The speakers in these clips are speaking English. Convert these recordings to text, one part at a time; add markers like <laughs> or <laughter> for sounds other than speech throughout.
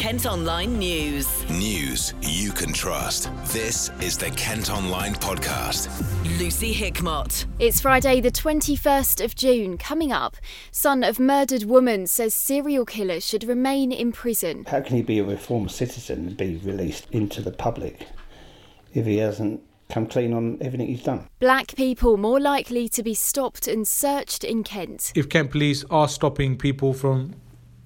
Kent Online News. News you can trust. This is the Kent Online Podcast. Lucy Hickmott. It's Friday, the 21st of June. Coming up, son of murdered woman says serial killer should remain in prison. How can he be a reformed citizen and be released into the public if he hasn't come clean on everything he's done? Black people more likely to be stopped and searched in Kent. if Kent Police are stopping people from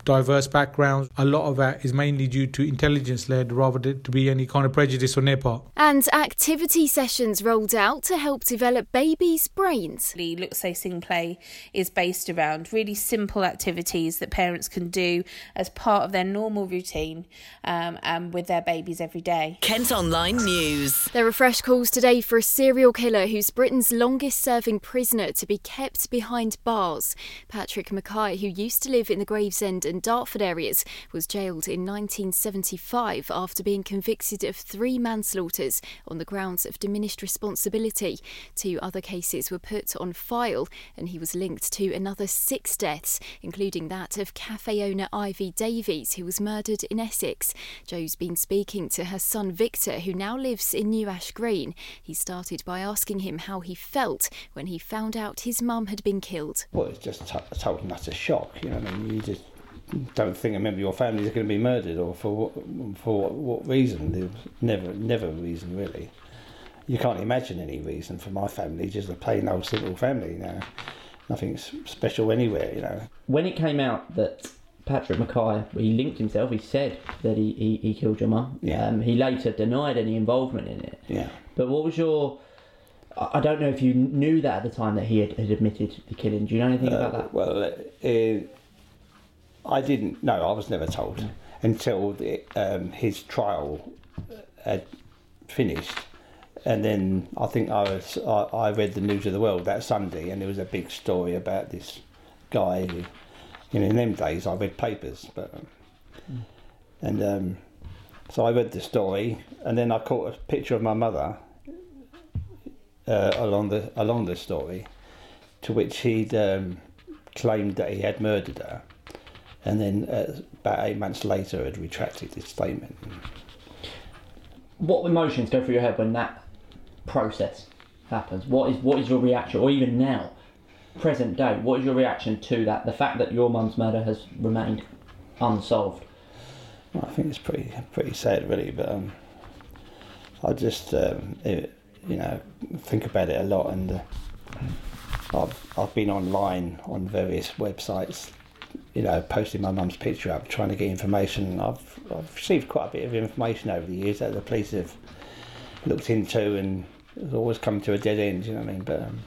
diverse backgrounds, a lot of that is mainly due to intelligence led rather than to be any kind of prejudice on their part. And activity sessions rolled out to help develop babies' brains. The Look Say Sing Play is based around really simple activities that parents can do as part of their normal routine um, and with their babies every day. Kent Online News. There are fresh calls today for a serial killer who's Britain's longest serving prisoner to be kept behind bars. Patrick Mackay, who used to live in the Gravesend and Dartford areas, was jailed in 1975 after being convicted of three manslaughters on the grounds of diminished responsibility. Two other cases were put on file, and he was linked to another six deaths, including that of cafe owner Ivy Davies, who was murdered in Essex. Joe's been speaking to her son Victor, who now lives in New Ash Green. He started by asking him how he felt when he found out his mum had been killed. Well, it's just a total and utter shock. You know, I mean, you just don't think a member of your family is going to be murdered, or for what, for what, what reason? There was never, never a reason really. You can't imagine any reason for my family, just a plain old simple family. You know, nothing special anywhere. You know. when it came out that Patrick Mackay, he linked himself, he said that he, he, he killed your mum. Yeah. Um, he later denied any involvement in it. Yeah. But what was your. I don't know if you knew that at the time that he had, had admitted the killing. Do you know anything about Uh, that? Well, uh, I didn't. No, I was never told until the, um, his trial had finished, and then I think I was. I, I read the News of the World that Sunday, and there was a big story about this guy. Who, you know, in them days, I read papers, but um, and um, so I read the story, and then I caught a picture of my mother uh, along the along the story, to which he'd um, claimed that he had murdered her, and then uh, about eight months later had retracted his statement. What emotions go through your head when that process happens? What is what is your reaction, or even now, present day, what is your reaction to that? The fact that your mum's murder has remained unsolved. I think it's pretty pretty sad, really. But um, I just um, it, you know think about it a lot, and uh, I've I've been online on various websites, you know, posting my mum's picture up, trying to get information. I've I've received quite a bit of information over the years that the police have looked into, and it's always come to a dead end. You know what I mean? But um,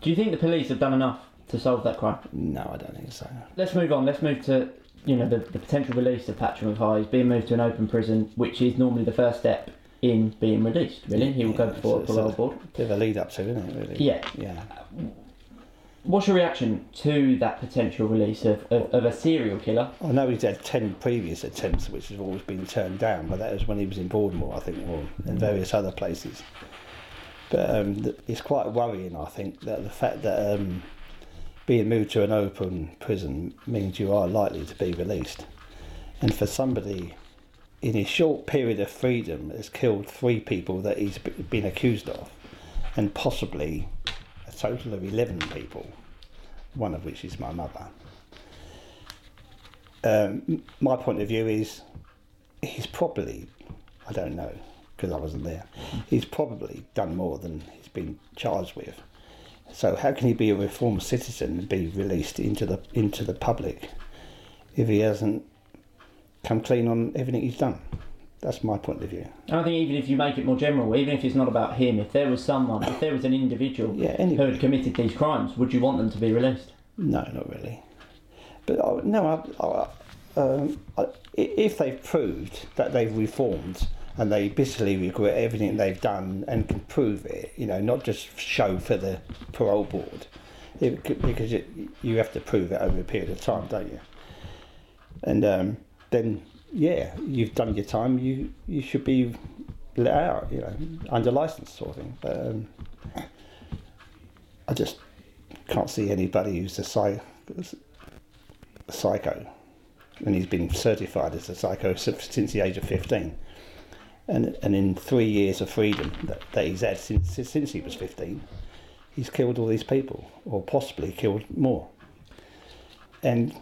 Do you think the police have done enough to solve that crime? no, I don't think so. Let's move on. Let's move to you know the, the potential release of Patrick Mackay. He's being moved to an open prison, which is normally the first step in being released. Really, he will go Yeah, before a it's parole it's a board. Bit of a lead up to, isn't it? Really? Yeah. Yeah. What's your reaction to that potential release of, of, of a serial killer? I know he's had 10 previous attempts, which have always been turned down, but that was when he was in Bournemouth, I think, or in various other places. But um, it's quite worrying, I think, that the fact that um, being moved to an open prison means you are likely to be released. And for somebody in his short period of freedom has killed three people that he's been accused of, and possibly total of 11 people, one of which is my mother um, my point of view is he's probably, I don't know, because I wasn't there, he's probably done more than he's been charged with. So how can he be a reformed citizen and be released into the into the public if he hasn't come clean on everything he's done? That's my point of view. I think even if you make it more general, even if it's not about him, if there was someone, if there was an individual Yeah, who had committed these crimes, would you want them to be released? No, not really. But I, no, I, I, um, I, if they've proved that they've reformed and they bitterly regret everything they've done and can prove it, you know, not just show for the parole board, it, because it, you have to prove it over a period of time, don't you? And um, then, yeah, you've done your time. You you should be let out, you know, under license sort of thing. But um, I just can't see anybody who's a, psy- a psycho and he's been certified as a psycho since the age of 15. And, and in three years of freedom that, that he's had since, since he was 15, he's killed all these people, or possibly killed more. And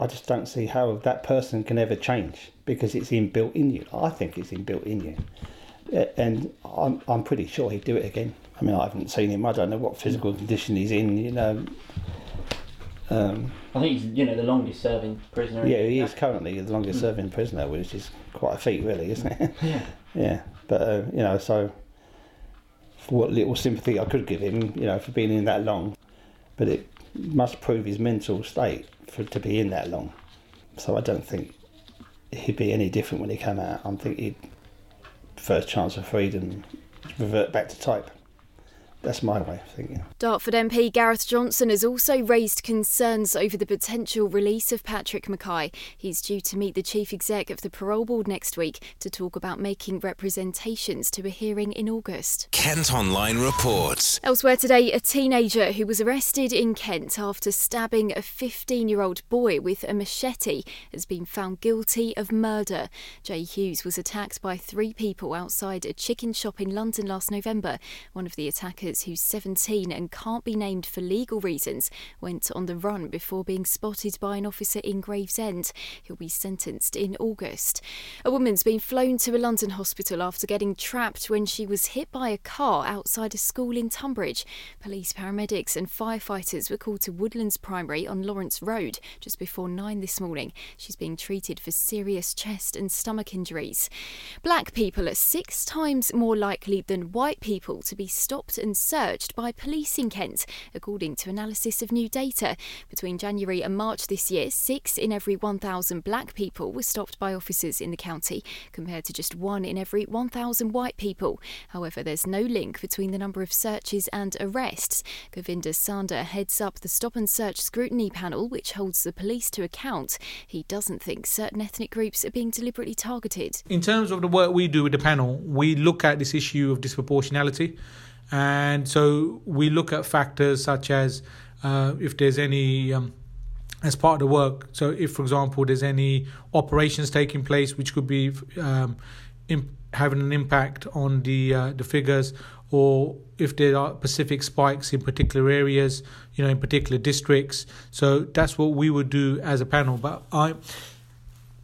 I just don't see how that person can ever change because it's inbuilt in you. I think it's inbuilt in you. And I'm, I'm pretty sure he'd do it again. I mean, I haven't seen him. I don't know what physical condition he's in, you know. Um, I think he's, you know, the longest serving prisoner. Yeah, he is currently the longest serving prisoner, which is quite a feat, really, isn't it? <laughs> Yeah. yeah. But, uh, you know, so for what little sympathy I could give him, you know, for being in that long, but it must prove his mental state for to be in that long. So I don't think he'd be any different when he came out. I think he'd first chance of freedom revert back to type. That's my way of thinking. Dartford MP Gareth Johnson has also raised concerns over the potential release of Patrick Mackay. He's due to meet the chief exec of the parole board next week to talk about making representations to a hearing in August. Kent Online reports. Elsewhere today, a teenager who was arrested in Kent after stabbing a 15 year old boy with a machete has been found guilty of murder. Jay Hughes was attacked by three people outside a chicken shop in London last November. One of the attackers who's 17 and can't be named for legal reasons, went on the run before being spotted by an officer in Gravesend. He'll be sentenced in August. A woman's been flown to a London hospital after getting trapped when she was hit by a car outside a school in Tonbridge. Police, paramedics, and firefighters were called to Woodlands Primary on Lawrence Road just before nine this morning. She's being treated for serious chest and stomach injuries. Black people are six times more likely than white people to be stopped and searched by police in Kent, according to analysis of new data. Between January and March this year, six in every 1,000 black people were stopped by officers in the county, compared to just one in every 1,000 white people. However, there's no link between the number of searches and arrests. Govinda Sander heads up the Stop and Search Scrutiny Panel, which holds the police to account. He doesn't think certain ethnic groups are being deliberately targeted. In terms of the work we do with the panel, we look at this issue of disproportionality. And so we look at factors such as uh, if there's any, um, as part of the work, so if, for example, there's any operations taking place which could be um, imp- having an impact on the uh, the figures, or if there are specific spikes in particular areas, you know, in particular districts. So that's what we would do as a panel. But I,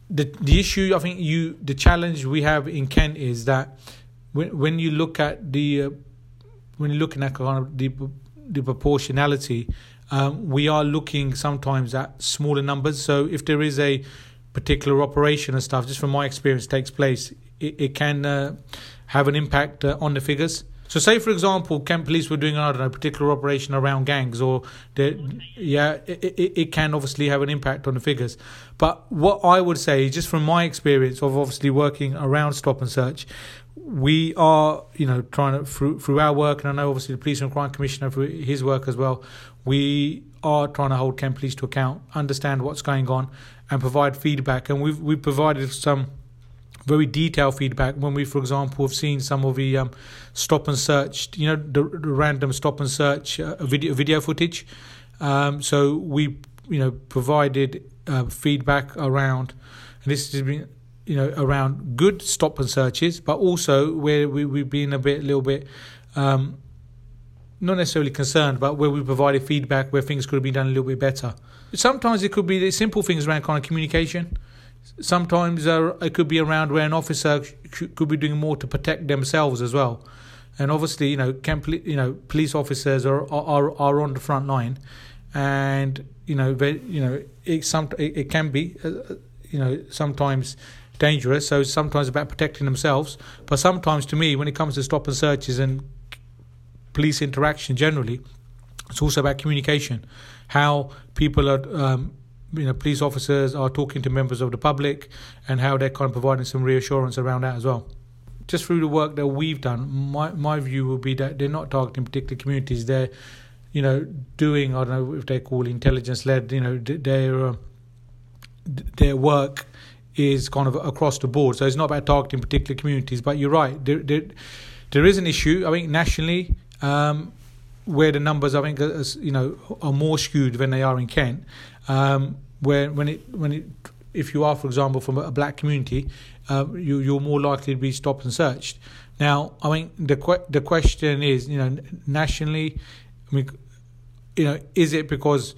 the the issue I think you the challenge we have in Kent is that when when you look at the uh, when you're looking at kind of the the proportionality, um, we are looking sometimes at smaller numbers. So if there is a particular operation and stuff, just from my experience, takes place, it, it can uh, have an impact uh, on the figures. So, say for example, Kent Police were doing I don't know a particular operation around gangs, or yeah, it, it, it, can obviously have an impact on the figures. But what I would say, just from my experience of obviously working around stop and search, we are, you know, trying to through through our work, and I know obviously the Police and Crime Commissioner for his work as well. We are trying to hold Kent Police to account, understand what's going on, and provide feedback. And we've we've provided some very detailed feedback when we, for example, have seen some of the um, stop and search, you know, the, the random stop and search uh, video video footage. Um, so we, you know, provided uh, feedback around, and this has been you know around good stop and searches, but also where we, we've been a bit, little bit, um, not necessarily concerned, but where we provided feedback where things could have been done a little bit better. Sometimes it could be the simple things around kind of communication. Sometimes uh, it could be around where an officer could be doing more to protect themselves as well. And obviously, you know, can, you know, police officers are, are are on the front line, and you know, they, you know, it some it, it can be, uh, you know, sometimes dangerous. So sometimes about protecting themselves, but sometimes to me, when it comes to stop and searches and police interaction generally, it's also about communication, how people are. Um, you know, police officers are talking to members of the public, and how they're kind of providing some reassurance around that as well. Just through the work that we've done, my my view would be that they're not targeting particular communities. They're, you know, doing I don't know if they call intelligence led. You know, their uh, their work is kind of across the board. So it's not about targeting particular communities. But you're right. There, there, there is an issue. I think nationally, um, where the numbers I think are, you know are more skewed than they are in Kent. Um, where when it when it if you are, for example, from a black community, uh, you, you're more likely to be stopped and searched. Now, I mean, the que- the question is, you know, nationally, I mean, you know, is it because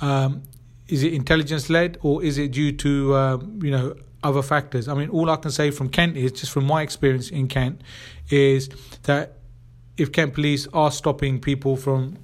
um, is it intelligence led or is it due to um, you know other factors? I mean, all I can say from Kent is just from my experience in Kent is that if Kent police are stopping people from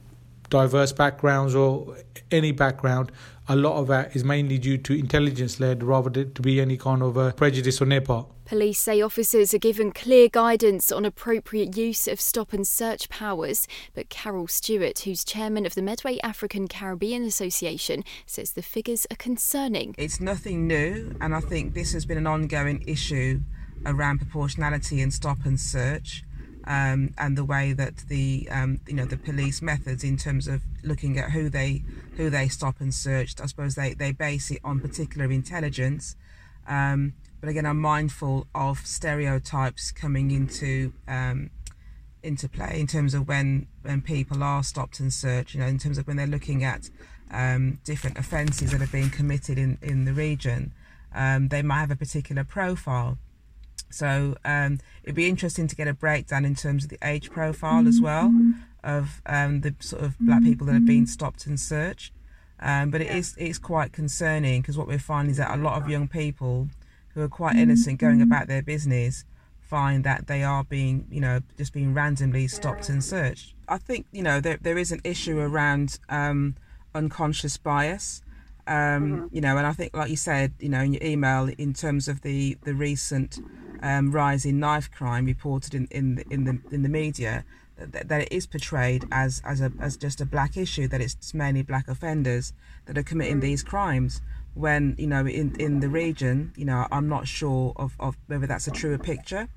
diverse backgrounds or any background, a lot of that is mainly due to intelligence led rather than to be any kind of prejudice their part. Police say officers are given clear guidance on appropriate use of stop and search powers, but Carol Stewart, who's chairman of the Medway African Caribbean Association, says the figures are concerning. It's nothing new, and I think this has been an ongoing issue around proportionality and stop and search. Um, and the way that the um, you know the police methods in terms of looking at who they who they stop and search. I suppose they, they base it on particular intelligence. Um, but again, I'm mindful of stereotypes coming into um, into play in terms of when when people are stopped and searched. You know, in terms of when they're looking at um, different offences that have been committed in in the region, um, they might have a particular profile. So um, it'd be interesting to get a breakdown in terms of the age profile as well of um, the sort of black people that have been stopped and searched. Um, but it is it's quite concerning because what we're finding is that a lot of young people who are quite innocent going about their business find that they are being, you know, just being randomly stopped and searched. I think, you know, there, there is an issue around um, unconscious bias. Um, you know, and I think, like you said, you know, in your email, in terms of the the recent um, rise in knife crime reported in, in the in the in the media, that, it is portrayed as as a as just a black issue, that it's mainly black offenders that are committing these crimes. When you know, in in the region, you know, I'm not sure of, of whether that's a truer picture.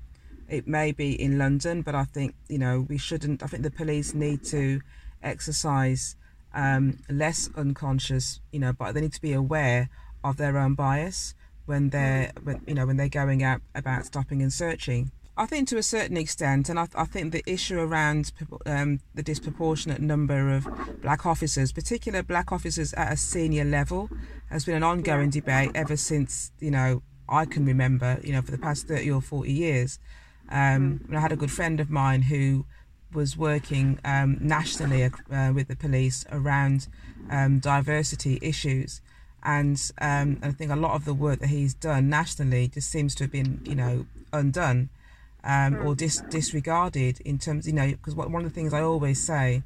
It may be in London, but I think you know we shouldn't. I think the police need to exercise um, less unconscious, you know, but they need to be aware of their own bias when they're, when, you know, when they're going out about stopping and searching. I think to a certain extent, and I, I think the issue around um, the disproportionate number of black officers, particular black officers at a senior level, has been an ongoing debate ever since you know I can remember. You know, for the past thirty or forty years. Um, I had a good friend of mine who was working um, nationally uh, with the police around um, diversity issues. And um, I think a lot of the work that he's done nationally just seems to have been, you know, undone um, or dis- disregarded in terms, you know, because one of the things I always say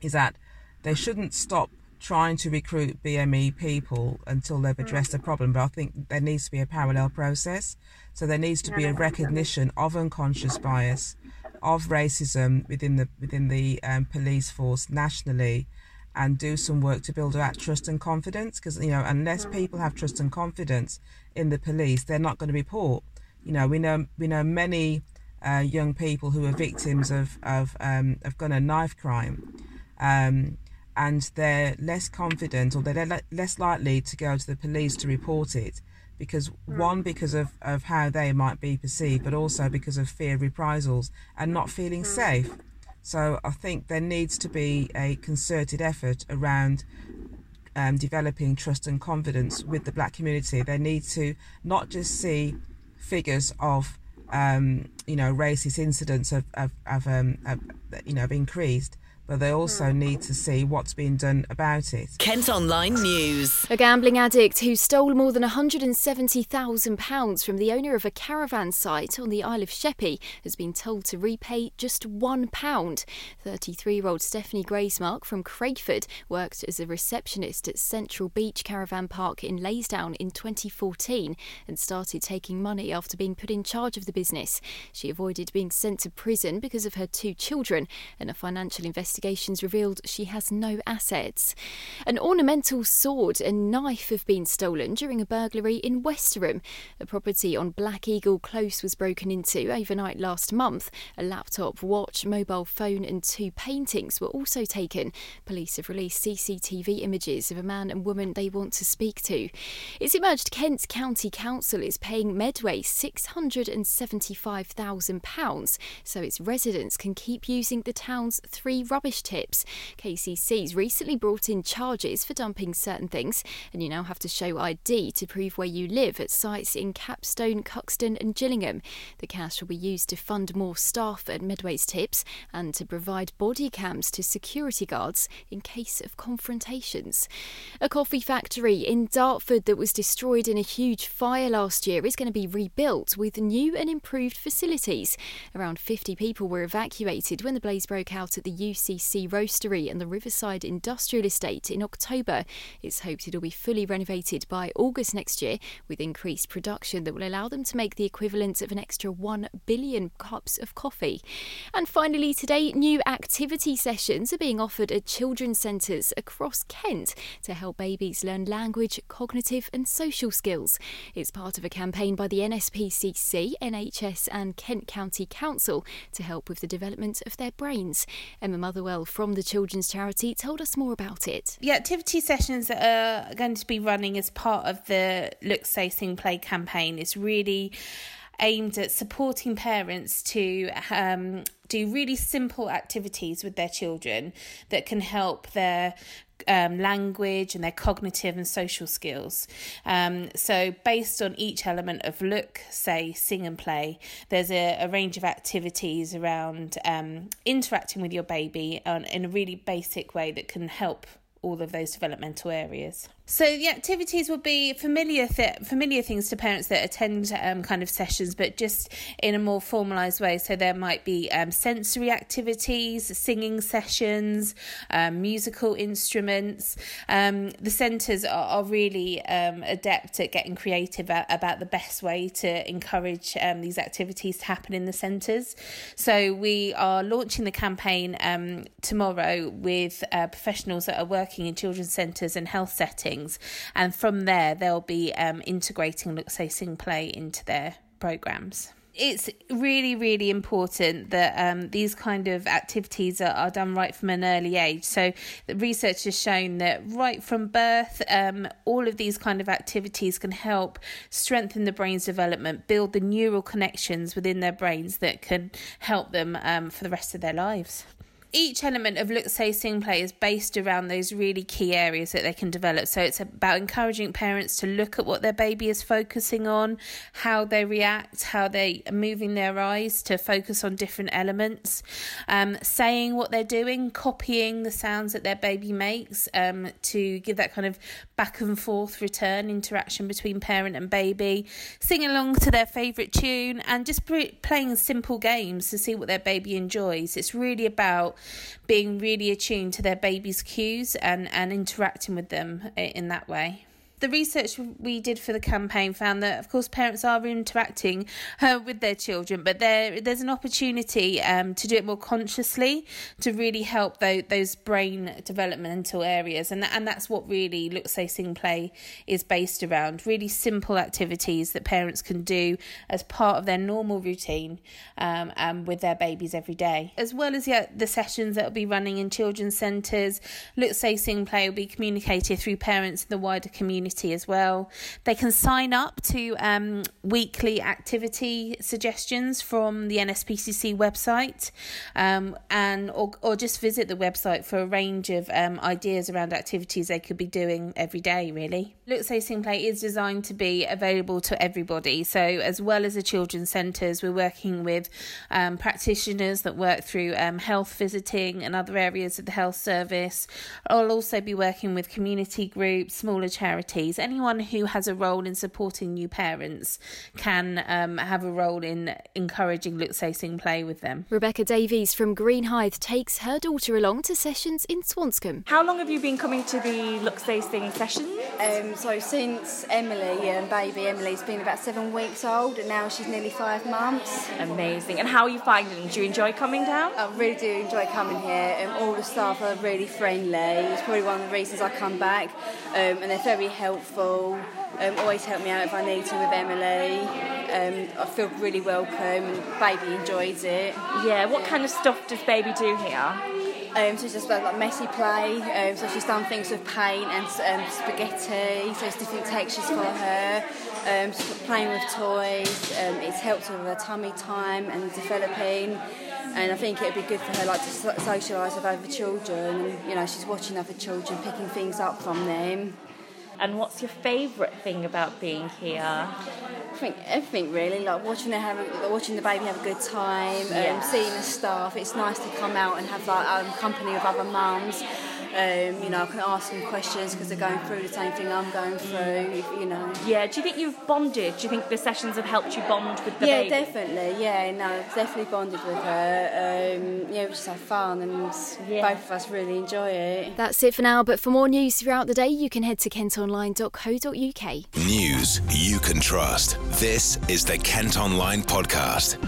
is that they shouldn't stop trying to recruit BME people until they've addressed the problem. But I think there needs to be a parallel process. So there needs to be a recognition of unconscious bias, of racism within the within the um, police force nationally, and do some work to build that trust and confidence. Because you know, unless people have trust and confidence in the police, they're not going to report. You know, we know we know many uh, young people who are victims of of um, of gun and knife crime. Um, and they're less confident or they're le- less likely to go to the police to report it because one because of, of how they might be perceived but also because of fear of reprisals and not feeling safe. So i think there needs to be a concerted effort around um, developing trust and confidence with the black community. They need to not just see figures of um, you know racist incidents have, have, have, um, have you know have increased but they also hmm. need to see what's being done about it. Kent Online News. A gambling addict who stole more than £170,000 from the owner of a caravan site on the Isle of Sheppey has been told to repay just £1. 33 year old Stephanie Gracemark from Craigford worked as a receptionist at Central Beach Caravan Park in Leysdown in 2014 and started taking money after being put in charge of the business. She avoided being sent to prison because of her two children, and a financial investigations revealed she has no assets. An ornamental sword and knife have been stolen during a burglary in Westerham. A property on Black Eagle Close was broken into overnight last month. A laptop, watch, mobile phone, and two paintings were also taken. Police have released CCTV images of a man and woman they want to speak to. It's emerged Kent County Council is paying Medway £675,000 so its residents can keep using the town's three rubbish rubbish tips. KCC's recently brought in charges for dumping certain things, and you now have to show ID to prove where you live at sites in Capstone, Cuxton, and Gillingham. The cash will be used to fund more staff at Medway's tips and to provide body cams to security guards in case of confrontations. A coffee factory in Dartford that was destroyed in a huge fire last year is going to be rebuilt with new and improved facilities. Around 50 people were evacuated when the blaze broke out at the UCC Roastery and the Riverside Industrial Estate in October. It's hoped it'll be fully renovated by August next year with increased production that will allow them to make the equivalent of an extra 1 billion cups of coffee. And finally, today, new activity sessions are being offered at children's centres across Kent to help babies learn language, cognitive, and social skills. It's part of a campaign by the NSPCC, NHS, and Kent County Council to help with the development of their brains. Emma Motherwell from the children's charity told us more about it. The activity sessions that are going to be running as part of the Look, Say, Sing, Play campaign is really aimed at supporting parents to um, do really simple activities with their children that can help their um, language and their cognitive and social skills. Um, so, based on each element of look, say, sing, and play, there's a, a range of activities around um, interacting with your baby on, in a really basic way that can help all of those developmental areas. So the activities will be familiar th- familiar things to parents that attend um, kind of sessions, but just in a more formalised way. So there might be um, sensory activities, singing sessions, um, musical instruments. Um, the centres are, are really um, adept at getting creative at, about the best way to encourage um, these activities to happen in the centres. So we are launching the campaign tomorrow with uh, professionals that are working in children's centres and health settings things. And from there, they'll be um, integrating, let's say, Sing Play into their programs. It's really really important that um, these kind of activities are, are, done right from an early age. So the research has shown that right from birth um, all of these kind of activities can help strengthen the brain's development build the neural connections within their brains that can help them um, for the rest of their lives each element of Look, Say, Sing, Play is based around those really key areas that they can develop. So it's about encouraging parents to look at what their baby is focusing on, how they react, how they are moving their eyes to focus on different elements, um, saying what they're doing, copying the sounds that their baby makes um, to give that kind of back and forth return interaction between parent and baby, sing along to their favourite tune, and just playing simple games to see what their baby enjoys. It's really about being really attuned to their baby's cues and, and interacting with them in that way the research we did for the campaign found that, of course, parents are interacting uh, with their children, but there there's an opportunity um, to do it more consciously to really help those, those brain developmental areas, and and that's what really Look, Say, Sing, Play is based around. Really simple activities that parents can do as part of their normal routine um, and with their babies every day, as well as yeah, the sessions that will be running in children's centres. Look, Say, Sing, Play will be communicated through parents in the wider community community as well. They can sign up to um, weekly activity suggestions from the NSPCC website, um, and or or just visit the website for a range of um, ideas around activities they could be doing every day. Really, Look Say Sing Play is designed to be available to everybody. So as well as the children's centres, we're working with um, practitioners that work through um, health visiting and other areas of the health service. I'll also be working with community groups, smaller charities anyone who has a role in supporting new parents can um, have a role in encouraging Look Say Sing Play with them. Rebecca Davies from Greenhithe takes her daughter along to sessions in Swanscombe. How long have you been coming to the Look Say Sing sessions? Um, so since Emily and baby Emily's been about seven weeks old and now she's nearly five months. Amazing. And how are you finding it? Do you enjoy coming down? I really do enjoy coming here. Um, all the staff are really friendly. It's probably one of the reasons I come back. Um, and they're very helpful helpful, um, always help me out if I need to with Emily. Um, I feel really welcome and baby enjoys it. Yeah, what yeah. kind of stuff does baby do here? Um, so just like messy play. Um, so she's done things with paint and um, spaghetti. So it's different textures for her. Um, playing with toys. Um, it's helped with her tummy time and developing. and I think it'd be good for her like to socialise with other children. You know, she's watching other children, picking things up from them. And what's your favourite thing about being here? I think everything really, like watching have, a, watching the baby have a good time, Yeah. um, seeing the staff. It's nice to come out and have like um, company with other mums. Um, you know, I can ask them questions because they're going through the same thing I'm going through. You know. Yeah, do you think you've bonded? Do you think the sessions have helped you bond with the yeah, baby? definitely. Yeah, no, definitely bonded with her. Um, yeah, we just have fun, and both of us really enjoy it. That's it for now, but for more news throughout the day, you can head to kentonline.co.uk. News you can trust. This is the Kent Online Podcast.